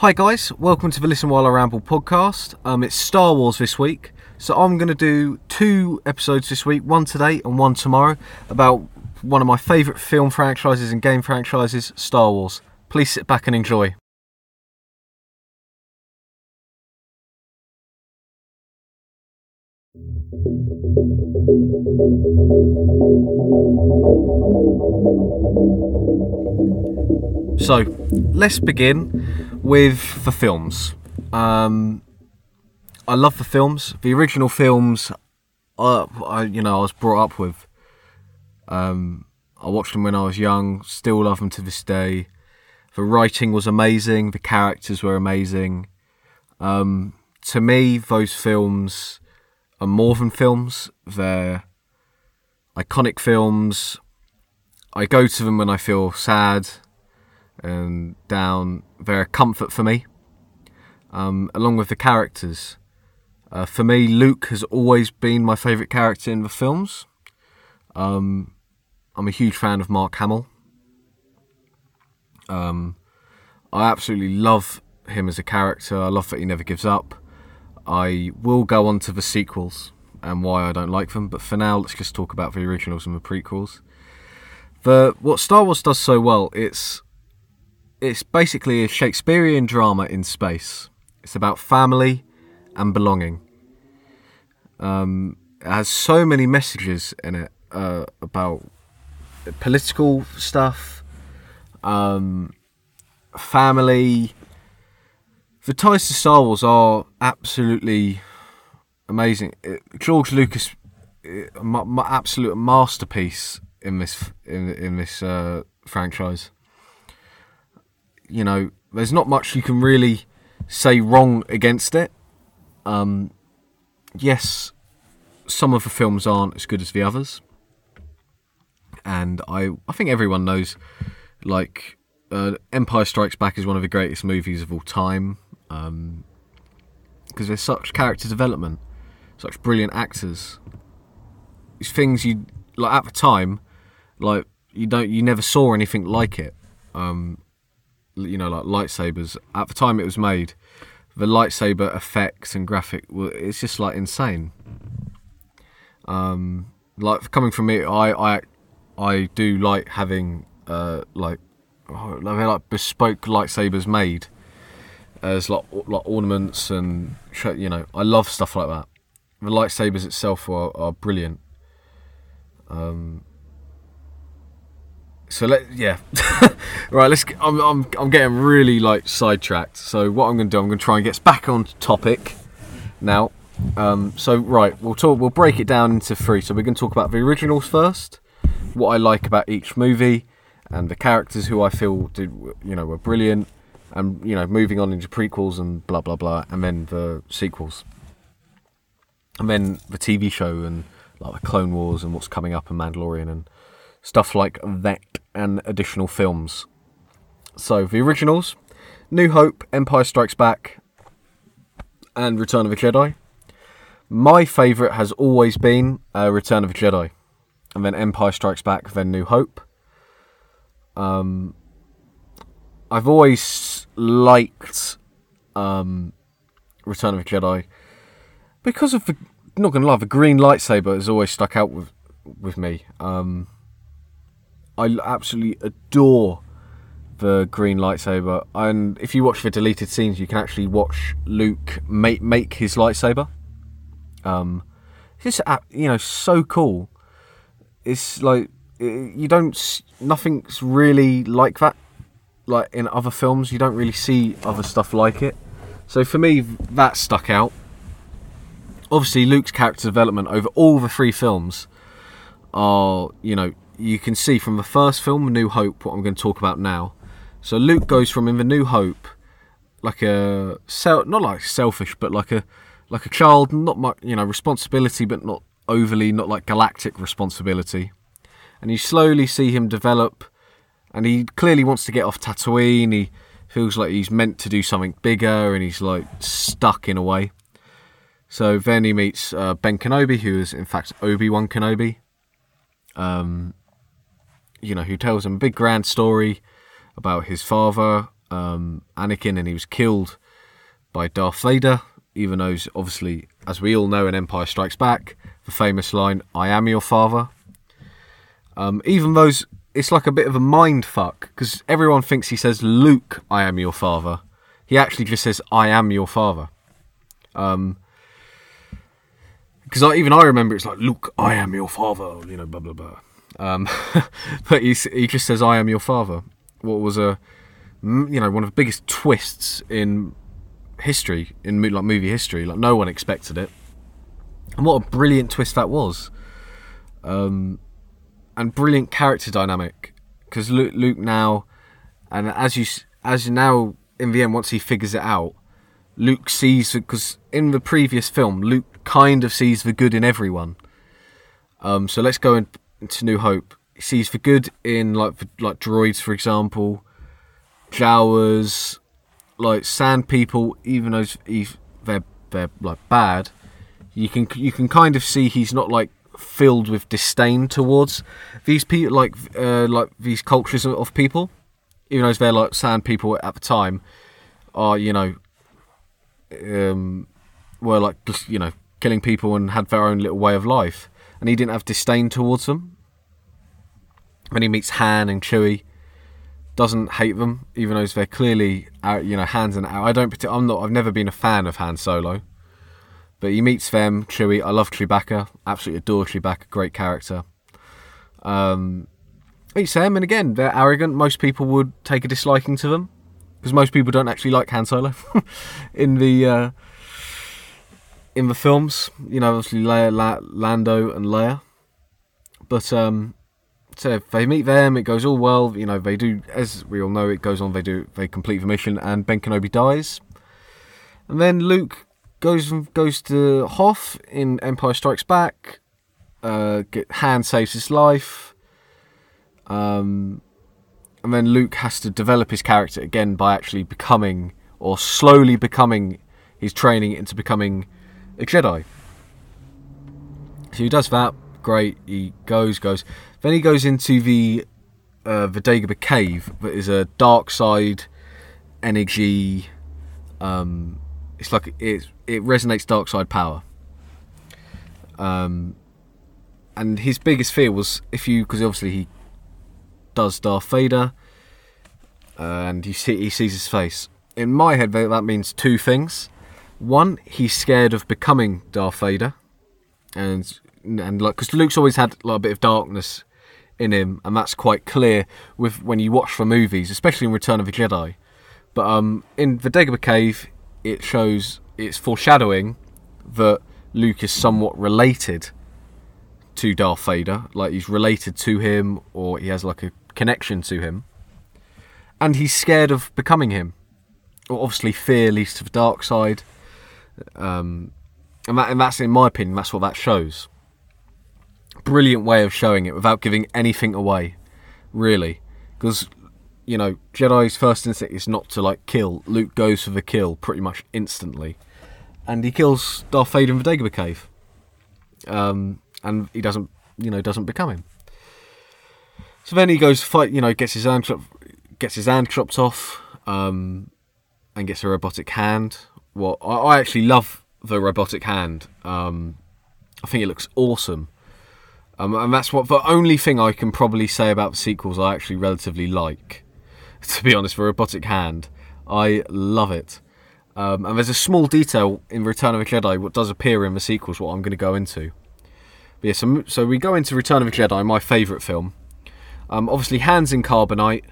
Hi guys, welcome to the Listen While I Ramble podcast. Um, it's Star Wars this week, so I'm going to do two episodes this week, one today and one tomorrow, about one of my favourite film franchises and game franchises, Star Wars. Please sit back and enjoy. So, let's begin with the films. Um, I love the films. The original films, uh, I, you know, I was brought up with. Um, I watched them when I was young. Still love them to this day. The writing was amazing. The characters were amazing. Um, to me, those films are more than films. They're iconic films. I go to them when I feel sad and down. They're a comfort for me, um, along with the characters. Uh, for me, Luke has always been my favourite character in the films. Um, I'm a huge fan of Mark Hamill. Um, I absolutely love him as a character. I love that he never gives up. I will go on to the sequels and why I don't like them, but for now, let's just talk about the originals and the prequels. The what Star Wars does so well, it's it's basically a Shakespearean drama in space. It's about family and belonging. Um, it has so many messages in it uh, about political stuff, um, family. The ties to Star Wars are absolutely amazing. It, George Lucas, it, my, my absolute masterpiece in this in in this uh, franchise you know, there's not much you can really say wrong against it. Um, yes, some of the films aren't as good as the others, and I I think everyone knows, like, uh, Empire Strikes Back is one of the greatest movies of all time, because um, there's such character development, such brilliant actors. These things you like at the time, like you don't you never saw anything like it. Um, you know, like lightsabers. At the time it was made, the lightsaber effects and graphic, it's just like insane. Um, like coming from me, I I I do like having uh like oh, like bespoke lightsabers made as like like ornaments and you know I love stuff like that. The lightsabers itself are, are brilliant. Um, so let yeah. Right let's I'm, I'm i'm getting really like sidetracked. So what i'm gonna do i'm gonna try and get back on topic now. Um so right we'll talk we'll break it down into three. So we're gonna talk about the originals first what i like about each movie and the characters who i feel did you know were brilliant and you know moving on into prequels and blah blah blah and then the sequels. And then the tv show and like the clone wars and what's coming up and mandalorian and stuff like that and additional films. So, the originals New Hope, Empire Strikes Back, and Return of the Jedi. My favourite has always been uh, Return of the Jedi, and then Empire Strikes Back, then New Hope. Um, I've always liked um, Return of the Jedi because of the not gonna lie, the green lightsaber has always stuck out with with me. Um, I absolutely adore the green lightsaber. And if you watch the deleted scenes, you can actually watch Luke make make his lightsaber. Um, it's just you know so cool. It's like you don't nothing's really like that. Like in other films, you don't really see other stuff like it. So for me, that stuck out. Obviously, Luke's character development over all the three films are you know you can see from the first film, New Hope, what I'm going to talk about now. So Luke goes from in the New Hope, like a not like selfish, but like a like a child, not much, you know, responsibility, but not overly, not like galactic responsibility. And you slowly see him develop, and he clearly wants to get off Tatooine. He feels like he's meant to do something bigger, and he's like stuck in a way. So then he meets uh, Ben Kenobi, who is in fact Obi Wan Kenobi. Um, you know, who tells him a big grand story about his father um, Anakin, and he was killed by Darth Vader. Even though, obviously, as we all know, in Empire Strikes Back, the famous line, "I am your father." Um, even those, it's like a bit of a mind fuck because everyone thinks he says, "Luke, I am your father." He actually just says, "I am your father." Um, because even I remember it's like, "Luke, I am your father," you know, blah blah blah. Um, but he he just says, "I am your father." What was a you know one of the biggest twists in history in like movie history. Like no one expected it, and what a brilliant twist that was. Um, and brilliant character dynamic because Luke, Luke now, and as you as you now in the end once he figures it out, Luke sees because in the previous film Luke kind of sees the good in everyone. Um, so let's go in, into New Hope. He sees for good in like like droids, for example, Jawas, like sand people. Even though they're they're like bad, you can you can kind of see he's not like filled with disdain towards these people, like uh, like these cultures of people. Even though they're like sand people at the time, are you know, um, were like just you know killing people and had their own little way of life, and he didn't have disdain towards them when he meets Han and Chewie, doesn't hate them, even though they're clearly out, you know, hands and out. I don't. I'm not. I've never been a fan of Han Solo, but he meets them. Chewie. I love Chewbacca. Absolutely adore Chewbacca. Great character. Um, meets them, and again, they're arrogant. Most people would take a disliking to them because most people don't actually like Han Solo in the uh, in the films. You know, obviously Leia, La- Lando, and Leia, but um, so they meet them, it goes all well. You know, they do, as we all know, it goes on. They do, they complete the mission, and Ben Kenobi dies. And then Luke goes goes to Hoth in Empire Strikes Back. Uh, get, Han saves his life. Um, and then Luke has to develop his character again by actually becoming, or slowly becoming, his training into becoming a Jedi. So he does that. Great. He goes, goes. Then he goes into the uh, the Dagobah cave, that is a dark side energy. Um, it's like it it resonates dark side power. Um, and his biggest fear was if you because obviously he does Darth Vader, uh, and you see he sees his face. In my head, that means two things. One, he's scared of becoming Darth Vader, and and like because Luke's always had like, a bit of darkness in him, and that's quite clear with when you watch the movies, especially in Return of the Jedi. But um, in the Dagobah Cave, it shows it's foreshadowing that Luke is somewhat related to Darth Vader, like he's related to him, or he has like a connection to him, and he's scared of becoming him. Or obviously, fear leads to the dark side, um, and that and that's in my opinion, that's what that shows brilliant way of showing it without giving anything away, really. Because, you know, Jedi's first instinct is not to, like, kill. Luke goes for the kill pretty much instantly. And he kills Darth Vader in the Dagobah Cave. Um, and he doesn't, you know, doesn't become him. So then he goes fight, you know, gets his hand chopped, gets his hand chopped off, um, and gets a robotic hand. Well, I, I actually love the robotic hand. Um, I think it looks awesome. Um, and that's what the only thing I can probably say about the sequels I actually relatively like. To be honest, the Robotic Hand, I love it. Um, and there's a small detail in Return of the Jedi what does appear in the sequels, what I'm going to go into. But yeah, so, so we go into Return of the Jedi, my favourite film. Um, obviously, Han's in carbonite.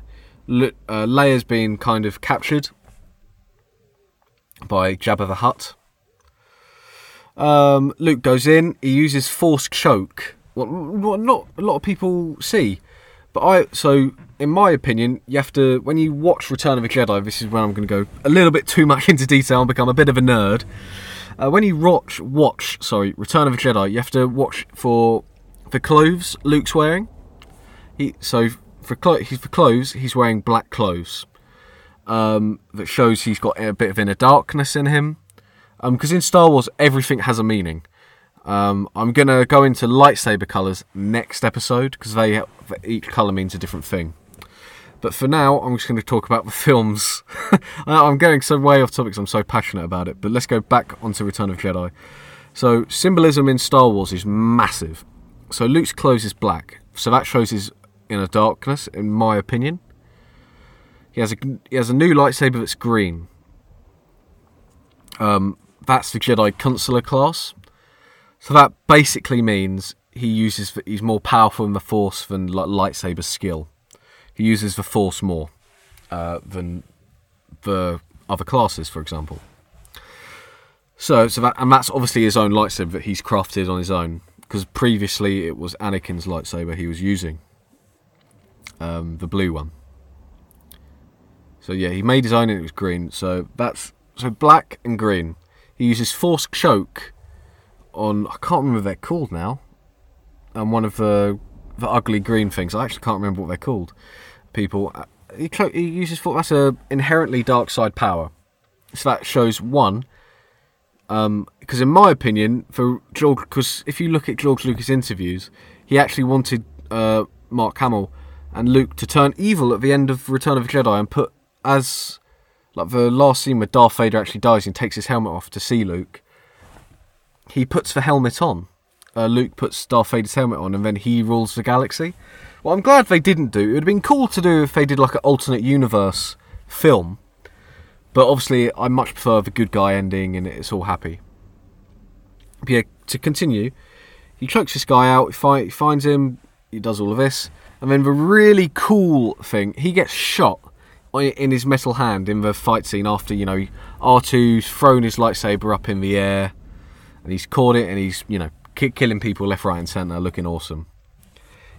Uh, Leia's being kind of captured by Jabba the Hutt. Um, Luke goes in. He uses Force Choke what, what not a lot of people see. But I so in my opinion, you have to when you watch Return of the Jedi. This is where I'm going to go a little bit too much into detail and become a bit of a nerd. Uh, when you watch watch sorry Return of the Jedi, you have to watch for the clothes Luke's wearing. He so for clo- he's for clothes he's wearing black clothes. Um, that shows he's got a bit of inner darkness in him. Because um, in Star Wars everything has a meaning. Um, I'm gonna go into lightsaber colors next episode because they each color means a different thing. But for now, I'm just going to talk about the films. I'm going so way off topics. I'm so passionate about it. But let's go back onto Return of Jedi. So symbolism in Star Wars is massive. So Luke's clothes is black. So that shows his inner darkness, in my opinion. He has a he has a new lightsaber that's green. Um, that's the Jedi Consular class. So that basically means he uses he's more powerful in the Force than like lightsaber skill. He uses the Force more uh, than the other classes, for example. So, so that and that's obviously his own lightsaber that he's crafted on his own because previously it was Anakin's lightsaber he was using, um, the blue one. So yeah, he made his own and it was green. So that's so black and green. He uses Force choke on I can't remember what they're called now. And one of the the ugly green things. I actually can't remember what they're called. People. Uh, he, he uses Force. That's a inherently dark side power. So that shows one. Um, because in my opinion, for George, because if you look at George Lucas interviews, he actually wanted uh, Mark Hamill and Luke to turn evil at the end of Return of the Jedi and put as like the last scene where Darth Vader actually dies and takes his helmet off to see Luke. He puts the helmet on. Uh, Luke puts Darth Vader's helmet on, and then he rules the galaxy. Well, I'm glad they didn't do. It would have been cool to do if they did like an alternate universe film, but obviously I much prefer the good guy ending and it's all happy. But yeah, to continue, he chokes this guy out. He, find, he finds him. He does all of this, and then the really cool thing, he gets shot in his metal hand in the fight scene after you know R2's thrown his lightsaber up in the air and he's caught it and he's you know killing people left, right, and centre, looking awesome.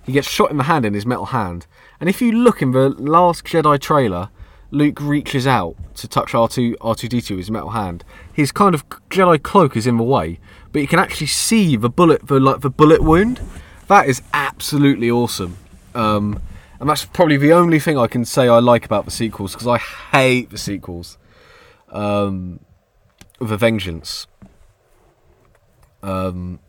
He gets shot in the hand in his metal hand, and if you look in the last Jedi trailer, Luke reaches out to touch R2 R2D2 with his metal hand. His kind of Jedi cloak is in the way, but you can actually see the bullet, the like the bullet wound. That is absolutely awesome. Um, and that's probably the only thing I can say I like about the sequels because I hate the sequels. Um, a vengeance. Um,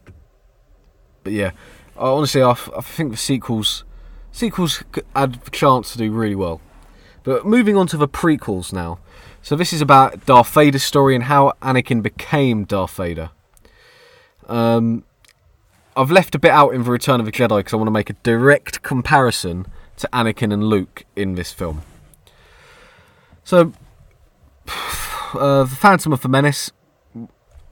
but yeah, I, honestly, I, I think the sequels sequels add the chance to do really well. But moving on to the prequels now. So this is about Darth Vader's story and how Anakin became Darth Vader. Um, I've left a bit out in the Return of the Jedi because I want to make a direct comparison to Anakin and Luke in this film. So, uh, the Phantom of the Menace,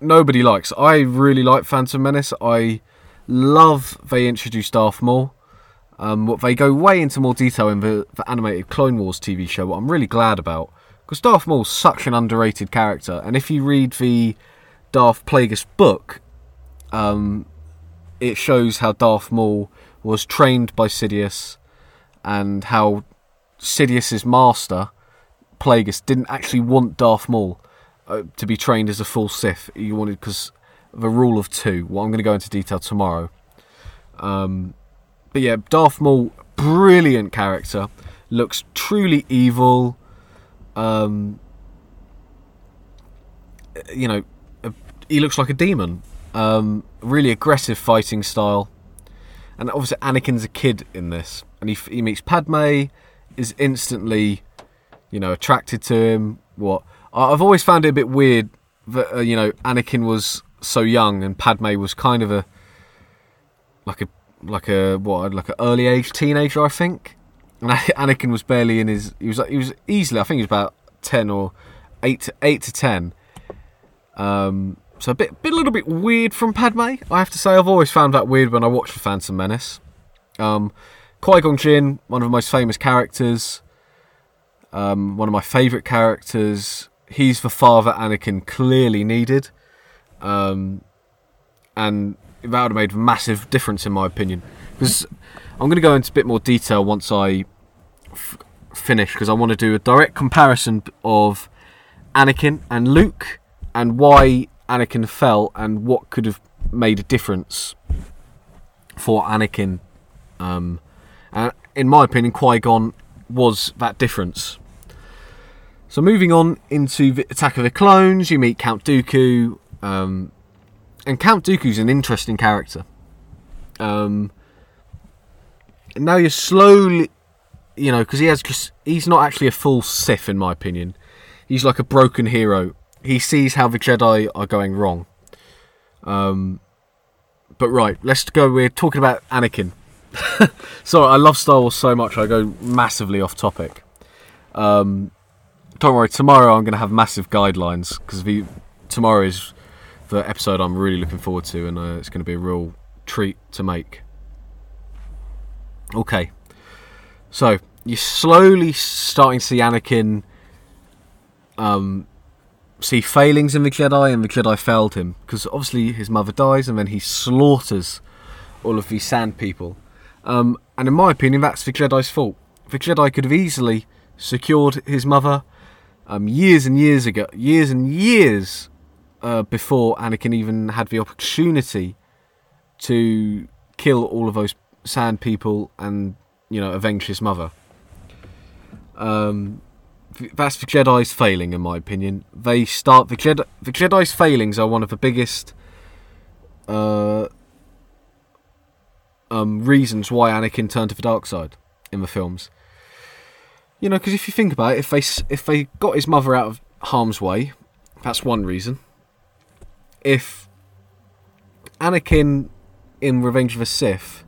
nobody likes. I really like Phantom Menace. I love they introduced Darth Maul. Um, what they go way into more detail in the, the animated Clone Wars TV show. What I'm really glad about because Darth Maul's such an underrated character, and if you read the Darth Plagueis book, um, it shows how Darth Maul was trained by Sidious and how Sidious's master, Plagueis, didn't actually want Darth Maul uh, to be trained as a full Sith. He wanted because of the rule of two. Well, I'm going to go into detail tomorrow. Um, but yeah, Darth Maul, brilliant character, looks truly evil. Um, you know, he looks like a demon. Um, really aggressive fighting style. And obviously, Anakin's a kid in this and he, he meets Padme, is instantly, you know, attracted to him. What I've always found it a bit weird that uh, you know Anakin was so young and Padme was kind of a like a like a what like an early age teenager, I think. And Anakin was barely in his he was he was easily I think he was about ten or eight to eight to ten. Um, so a bit, bit a little bit weird from Padme. I have to say I've always found that weird when I watch The Phantom Menace. Um, Qui Gon Jinn, one of the most famous characters, um, one of my favourite characters. He's the father Anakin clearly needed, um, and that would have made a massive difference in my opinion. Because I'm going to go into a bit more detail once I f- finish, because I want to do a direct comparison of Anakin and Luke, and why Anakin fell, and what could have made a difference for Anakin. Um, and in my opinion, Qui Gon was that difference. So moving on into Attack of the Clones, you meet Count Dooku, um, and Count Dooku's an interesting character. Um, now you're slowly, you know, because he has he's not actually a full Sith in my opinion. He's like a broken hero. He sees how the Jedi are going wrong. Um, but right, let's go. We're talking about Anakin. Sorry, I love Star Wars so much. I go massively off topic. Um, don't worry. Tomorrow I'm going to have massive guidelines because tomorrow is the episode I'm really looking forward to, and uh, it's going to be a real treat to make. Okay, so you're slowly starting to see Anakin um, see failings in the Jedi, and the Jedi failed him because obviously his mother dies, and then he slaughters all of these Sand people. Um, and in my opinion, that's the Jedi's fault. The Jedi could have easily secured his mother um, years and years ago, years and years uh, before Anakin even had the opportunity to kill all of those Sand people and you know avenge his mother. Um, that's the Jedi's failing, in my opinion. They start the Jedi. The Jedi's failings are one of the biggest uh, um, reasons why Anakin turned to the dark side in the films. You know, because if you think about it, if they if they got his mother out of harm's way, that's one reason. If Anakin in Revenge of the Sith,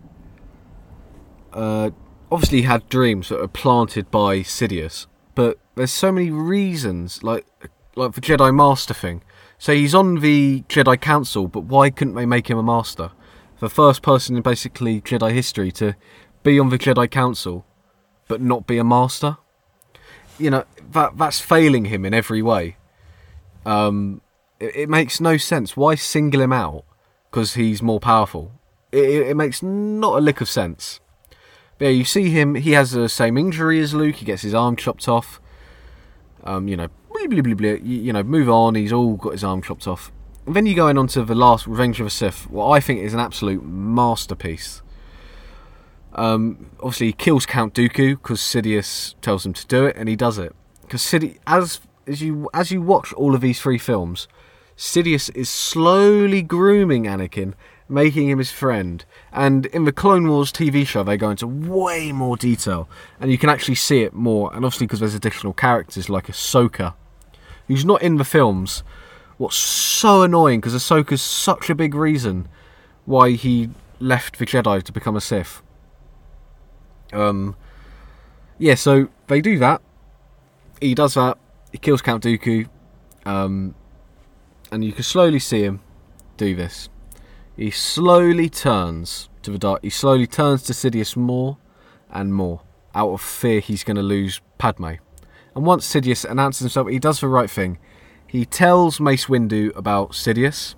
uh, obviously had dreams that were planted by Sidious, but there's so many reasons, like like the Jedi Master thing. So he's on the Jedi Council, but why couldn't they make him a Master? The first person in basically Jedi history to be on the Jedi Council, but not be a Master. You know that that's failing him in every way. Um, it, it makes no sense. Why single him out because he's more powerful? It, it, it makes not a lick of sense. But yeah, you see him. He has the same injury as Luke. He gets his arm chopped off. Um, you know, you, you know, move on. He's all got his arm chopped off. Then you go in onto the last Revenge of the Sith, what I think is an absolute masterpiece. Um, obviously, he kills Count Dooku because Sidious tells him to do it, and he does it. Because Sidious, as as you as you watch all of these three films, Sidious is slowly grooming Anakin making him his friend. And in the Clone Wars TV show, they go into way more detail, and you can actually see it more. And obviously, because there's additional characters like Ahsoka, who's not in the films. What's so annoying because Ahsoka's such a big reason why he left the Jedi to become a Sith. Um, yeah, so they do that. He does that. He kills Count Dooku, um, and you can slowly see him do this. He slowly turns to the dark. He slowly turns to Sidious more and more out of fear he's going to lose Padme. And once Sidious announces himself, he does the right thing. He tells Mace Windu about Sidious.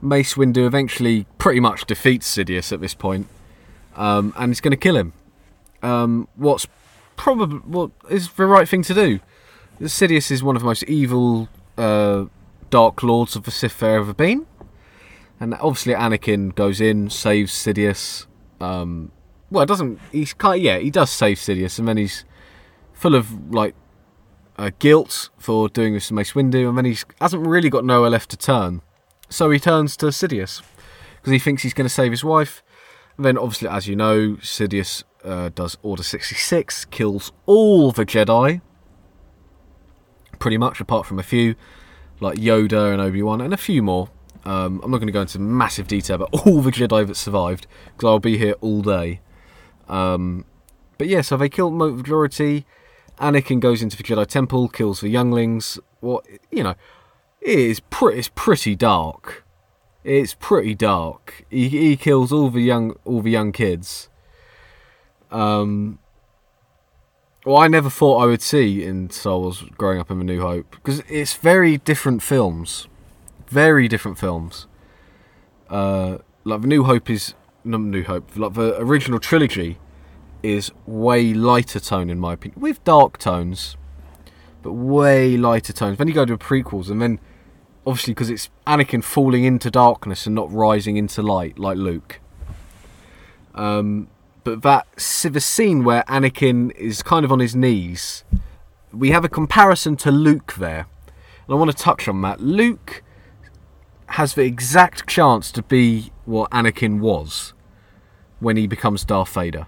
Mace Windu eventually pretty much defeats Sidious at this point, um, and he's going to kill him. Um, what's probably what is the right thing to do? Sidious is one of the most evil uh, Dark Lords of the Sith there ever been. And obviously, Anakin goes in, saves Sidious. Um, well, it doesn't. He's kind. Yeah, he does save Sidious, and then he's full of like uh, guilt for doing this to Mace Windu, and then he hasn't really got nowhere left to turn. So he turns to Sidious because he thinks he's going to save his wife. And then, obviously, as you know, Sidious uh, does Order 66, kills all the Jedi, pretty much, apart from a few, like Yoda and Obi Wan, and a few more. Um, I'm not going to go into massive detail about all the Jedi that survived because I'll be here all day. Um, but yeah, so they kill the majority. Anakin goes into the Jedi Temple, kills the younglings. What you know, it is pretty. It's pretty dark. It's pretty dark. He, he kills all the young all the young kids. Um. Well, I never thought I would see in Star Wars growing up in A New Hope because it's very different films very different films. Uh, like the New Hope is not New Hope. Like the original trilogy is way lighter tone in my opinion, with dark tones, but way lighter tones. Then you go to the prequels, and then obviously because it's Anakin falling into darkness and not rising into light like Luke. Um, but that the scene where Anakin is kind of on his knees, we have a comparison to Luke there, and I want to touch on that. Luke has the exact chance to be what Anakin was when he becomes Darth Vader.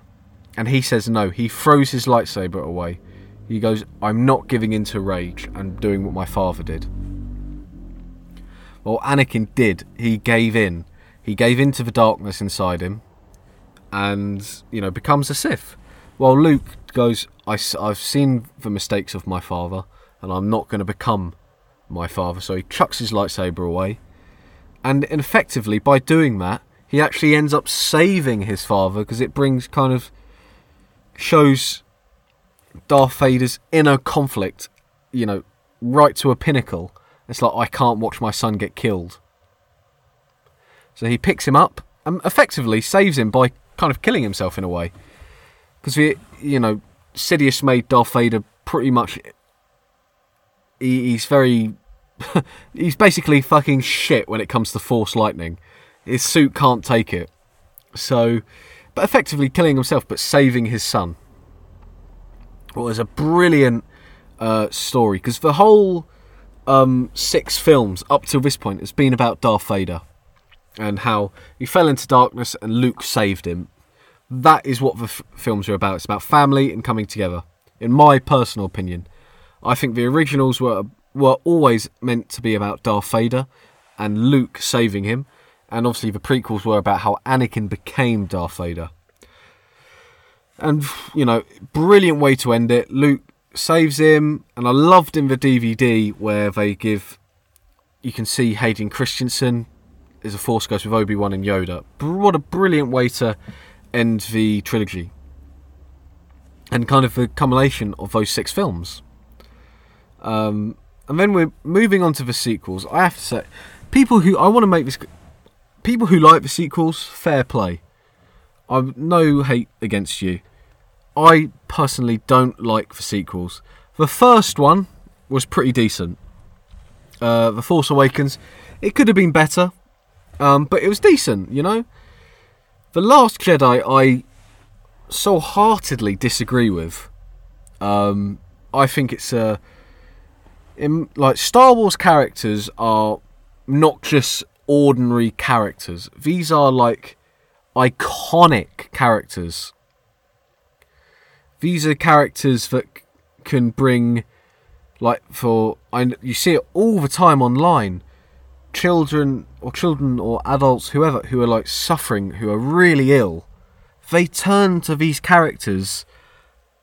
And he says no. He throws his lightsaber away. He goes, I'm not giving in to rage and doing what my father did. Well, Anakin did. He gave in. He gave in to the darkness inside him and, you know, becomes a Sith. While Luke goes, I, I've seen the mistakes of my father and I'm not going to become my father. So he chucks his lightsaber away. And effectively, by doing that, he actually ends up saving his father because it brings kind of shows Darth Vader's inner conflict, you know, right to a pinnacle. It's like I can't watch my son get killed. So he picks him up and effectively saves him by kind of killing himself in a way. Because you know, Sidious made Darth Vader pretty much. He, he's very. he's basically fucking shit when it comes to Force lightning. His suit can't take it. So, but effectively killing himself, but saving his son. Well, was a brilliant uh, story because the whole um, six films up to this point has been about Darth Vader and how he fell into darkness and Luke saved him. That is what the f- films are about. It's about family and coming together. In my personal opinion, I think the originals were were always meant to be about Darth Vader and Luke saving him, and obviously the prequels were about how Anakin became Darth Vader. And you know, brilliant way to end it. Luke saves him, and I loved in the DVD where they give you can see Hayden Christensen is a Force Ghost with Obi Wan and Yoda. What a brilliant way to end the trilogy, and kind of the culmination of those six films. Um, and then we're moving on to the sequels. I have to say, people who I want to make this, people who like the sequels, fair play. I've no hate against you. I personally don't like the sequels. The first one was pretty decent. Uh, the Force Awakens, it could have been better, um, but it was decent, you know. The Last Jedi, I so heartedly disagree with. Um, I think it's a in, like Star Wars characters are just ordinary characters. These are like iconic characters. These are characters that can bring, like, for I you see it all the time online. Children or children or adults, whoever, who are like suffering, who are really ill, they turn to these characters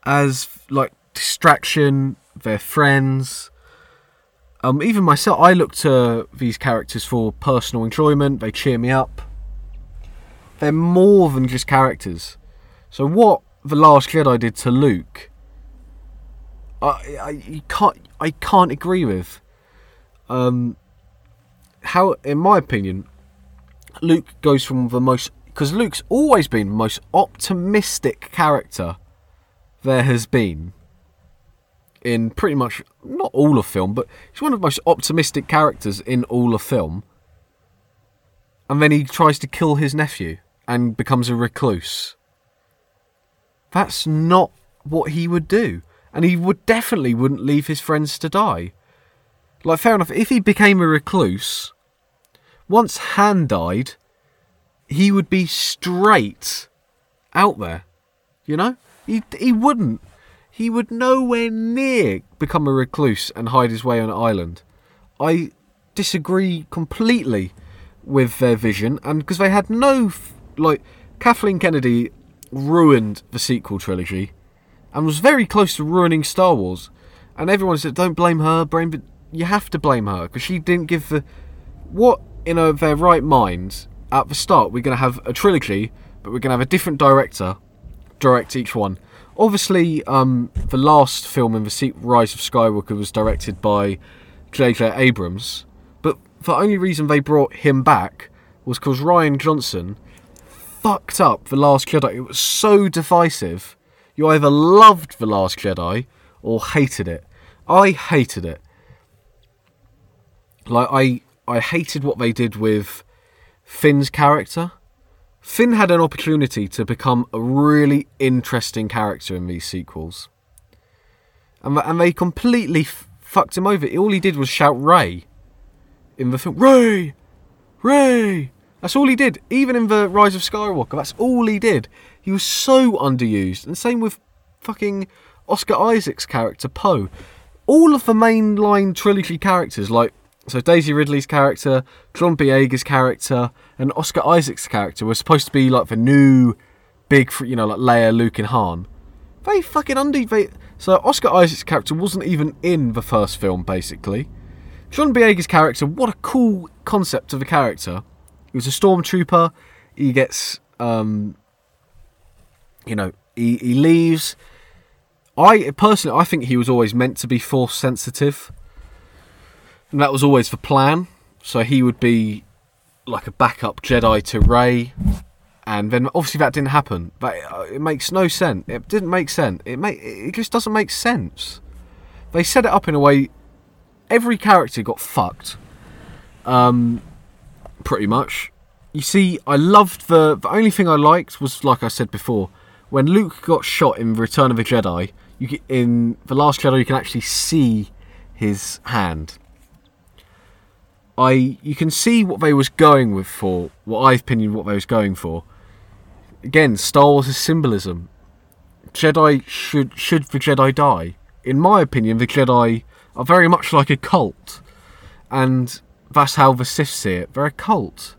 as like distraction, their friends. Um, even myself, I look to these characters for personal enjoyment. They cheer me up. They're more than just characters. So what the Last Jedi did to Luke, I, I can't I can't agree with. Um, how, in my opinion, Luke goes from the most because Luke's always been the most optimistic character there has been in pretty much not all of film, but he's one of the most optimistic characters in all of film. And then he tries to kill his nephew and becomes a recluse. That's not what he would do. And he would definitely wouldn't leave his friends to die. Like, fair enough, if he became a recluse, once Han died, he would be straight out there. You know? He, he wouldn't. He would nowhere near become a recluse and hide his way on an island. I disagree completely with their vision, and because they had no. Like, Kathleen Kennedy ruined the sequel trilogy and was very close to ruining Star Wars. And everyone said, don't blame her, blame, but you have to blame her because she didn't give the. What, in a, their right minds, at the start, we're going to have a trilogy, but we're going to have a different director direct each one. Obviously, um, the last film in the Rise of Skywalker was directed by J.J. Abrams, but the only reason they brought him back was because Rian Johnson fucked up The Last Jedi. It was so divisive. You either loved The Last Jedi or hated it. I hated it. Like I I hated what they did with Finn's character. Finn had an opportunity to become a really interesting character in these sequels. And, and they completely f- fucked him over. All he did was shout Rey in the film. Rey! Rey! That's all he did. Even in the Rise of Skywalker, that's all he did. He was so underused. And same with fucking Oscar Isaac's character, Poe. All of the mainline trilogy characters, like so Daisy Ridley's character, John Boyega's character, and Oscar Isaac's character were supposed to be like the new big, you know, like Leia, Luke, and Han. They fucking under. They, so Oscar Isaac's character wasn't even in the first film, basically. John Boyega's character, what a cool concept of a character. He was a stormtrooper. He gets, um, you know, he, he leaves. I personally, I think he was always meant to be force sensitive, and that was always the plan. So he would be like a backup Jedi to Rey, and then obviously that didn't happen. But uh, it makes no sense. It didn't make sense. It make it just doesn't make sense. They set it up in a way. Every character got fucked. Um, pretty much. You see, I loved the. The only thing I liked was, like I said before, when Luke got shot in Return of the Jedi. You get, in the Last Jedi, you can actually see his hand. I you can see what they was going with for what I've opinion what they was going for. Again, Star Wars is symbolism. Jedi should should the Jedi die? In my opinion, the Jedi are very much like a cult, and that's how the Sith see it. They're a cult.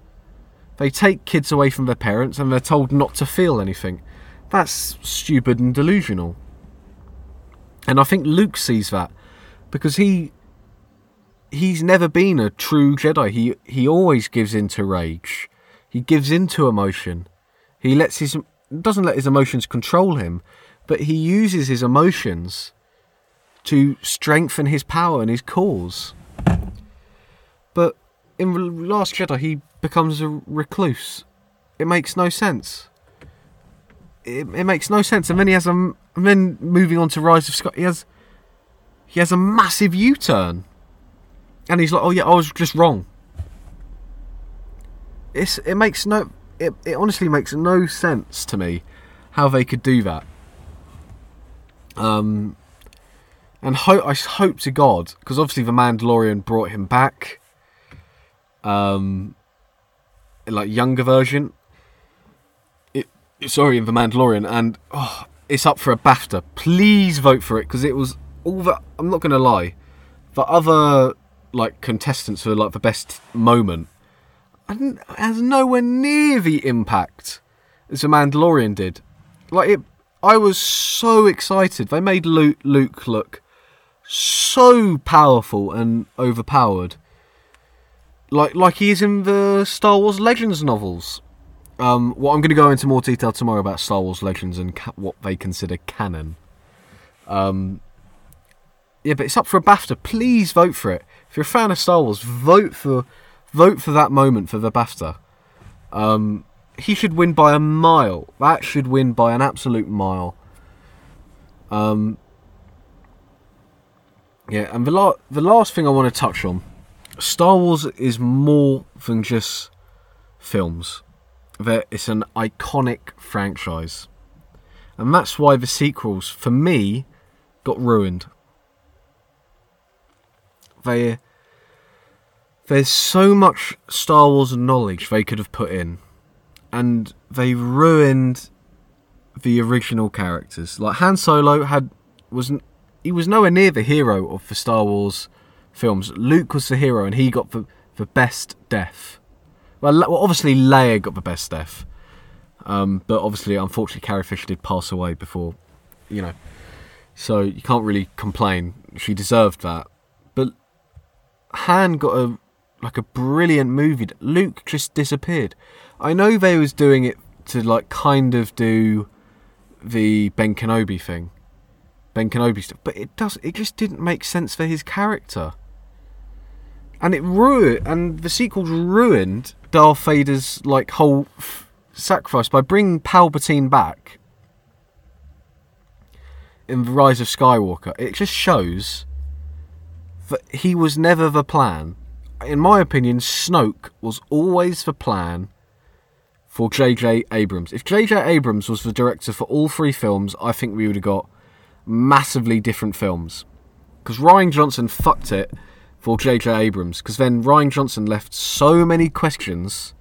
They take kids away from their parents and they're told not to feel anything. That's stupid and delusional. And I think Luke sees that because he he's never been a true Jedi. He he always gives into rage. He gives into emotion. He lets his doesn't let his emotions control him, but he uses his emotions to strengthen his power and his cause. But in Last Jedi, he becomes a recluse. It makes no sense. It, it makes no sense. And then he has a. And then moving on to Rise of Scott, he has. He has a massive U-turn, and he's like, "Oh yeah, I was just wrong." It's it makes no. It, it honestly makes no sense to me how they could do that. Um, and hope I hope to God because obviously the Mandalorian brought him back. Um, like younger version. It sorry, in the Mandalorian, and oh, it's up for a BAFTA. Please vote for it because it was all that. I'm not gonna lie, the other like contestants for like the best moment, and has nowhere near the impact as the Mandalorian did. Like it, I was so excited. They made Luke, Luke look so powerful and overpowered like like he is in the Star Wars Legends novels. Um, well, I'm going to go into more detail tomorrow about Star Wars Legends and ca- what they consider canon. Um, yeah, but it's up for a BAFTA. Please vote for it. If you're a fan of Star Wars, vote for vote for that moment for the BAFTA. Um, he should win by a mile. That should win by an absolute mile. Um, yeah, and the la- the last thing I want to touch on Star Wars is more than just films. It's an iconic franchise. And that's why the sequels, for me, got ruined. They, there's so much Star Wars knowledge they could have put in. And they ruined the original characters. Like Han Solo had was he was nowhere near the hero of the Star Wars films. Luke was the hero, and he got the the best death. Well, well obviously Leia got the best death, um, but obviously, unfortunately, Carrie Fisher did pass away before, you know. So you can't really complain. She deserved that, Han got a like a brilliant movie. Luke just disappeared. I know they was doing it to like kind of do the Ben Kenobi thing, Ben Kenobi stuff, but it does. It just didn't make sense for his character and it ruined, and the sequels ruined Darth Vader's like whole f- sacrifice by bringing Palpatine back in the Rise of Skywalker. It just shows that he was never the plan. In my opinion, Snoke was always the plan for J.J. Abrams. If J.J. Abrams was the director for all three films, I think we would have got massively different films. Because Rian Johnson fucked it for J.J. Abrams because then Rian Johnson left so many questions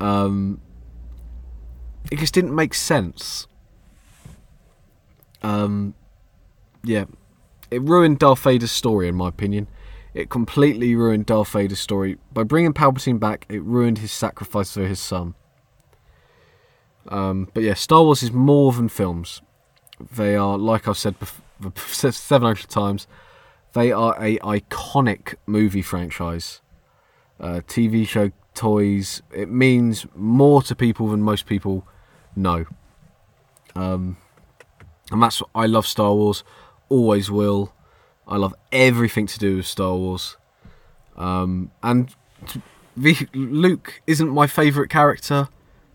Um, it just didn't make sense. Um, yeah, it ruined Darth Vader's story, in my opinion. It completely ruined Darth Vader's story by bringing Palpatine back. It ruined his sacrifice for his son. Um, but yeah, Star Wars is more than films. They are, like I've said bef- 700 times, they are a iconic movie franchise. Uh, TV show, toys. It means more to people than most people know. Um, and that's what I love Star Wars. Always will. I love everything to do with Star Wars. Um, and Luke isn't my favourite character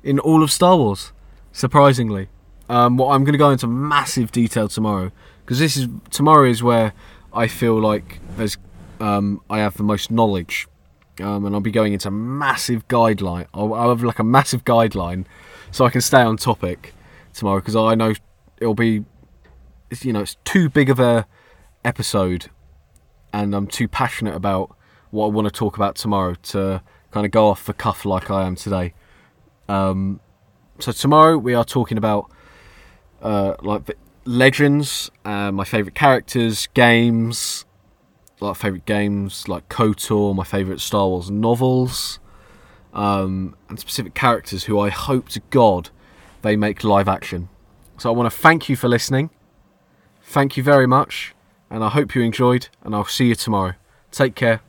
in all of Star Wars, surprisingly. Um, well, I'm going to go into massive detail tomorrow because this is tomorrow is where I feel like there's um, I have the most knowledge, um, and I'll be going into massive guideline. I'll, I'll have like a massive guideline, so I can stay on topic tomorrow because I know it'll be, you know, it's too big of a episode, and I'm too passionate about what I want to talk about tomorrow to kind of go off the cuff like I am today. Um, so tomorrow we are talking about uh, like legends, uh, my favorite characters, games, like favorite games like KOTOR, my favorite Star Wars novels, um, and specific characters who I hope to God they make live action. So I want to thank you for listening. Thank you very much, and I hope you enjoyed. And I'll see you tomorrow. Take care.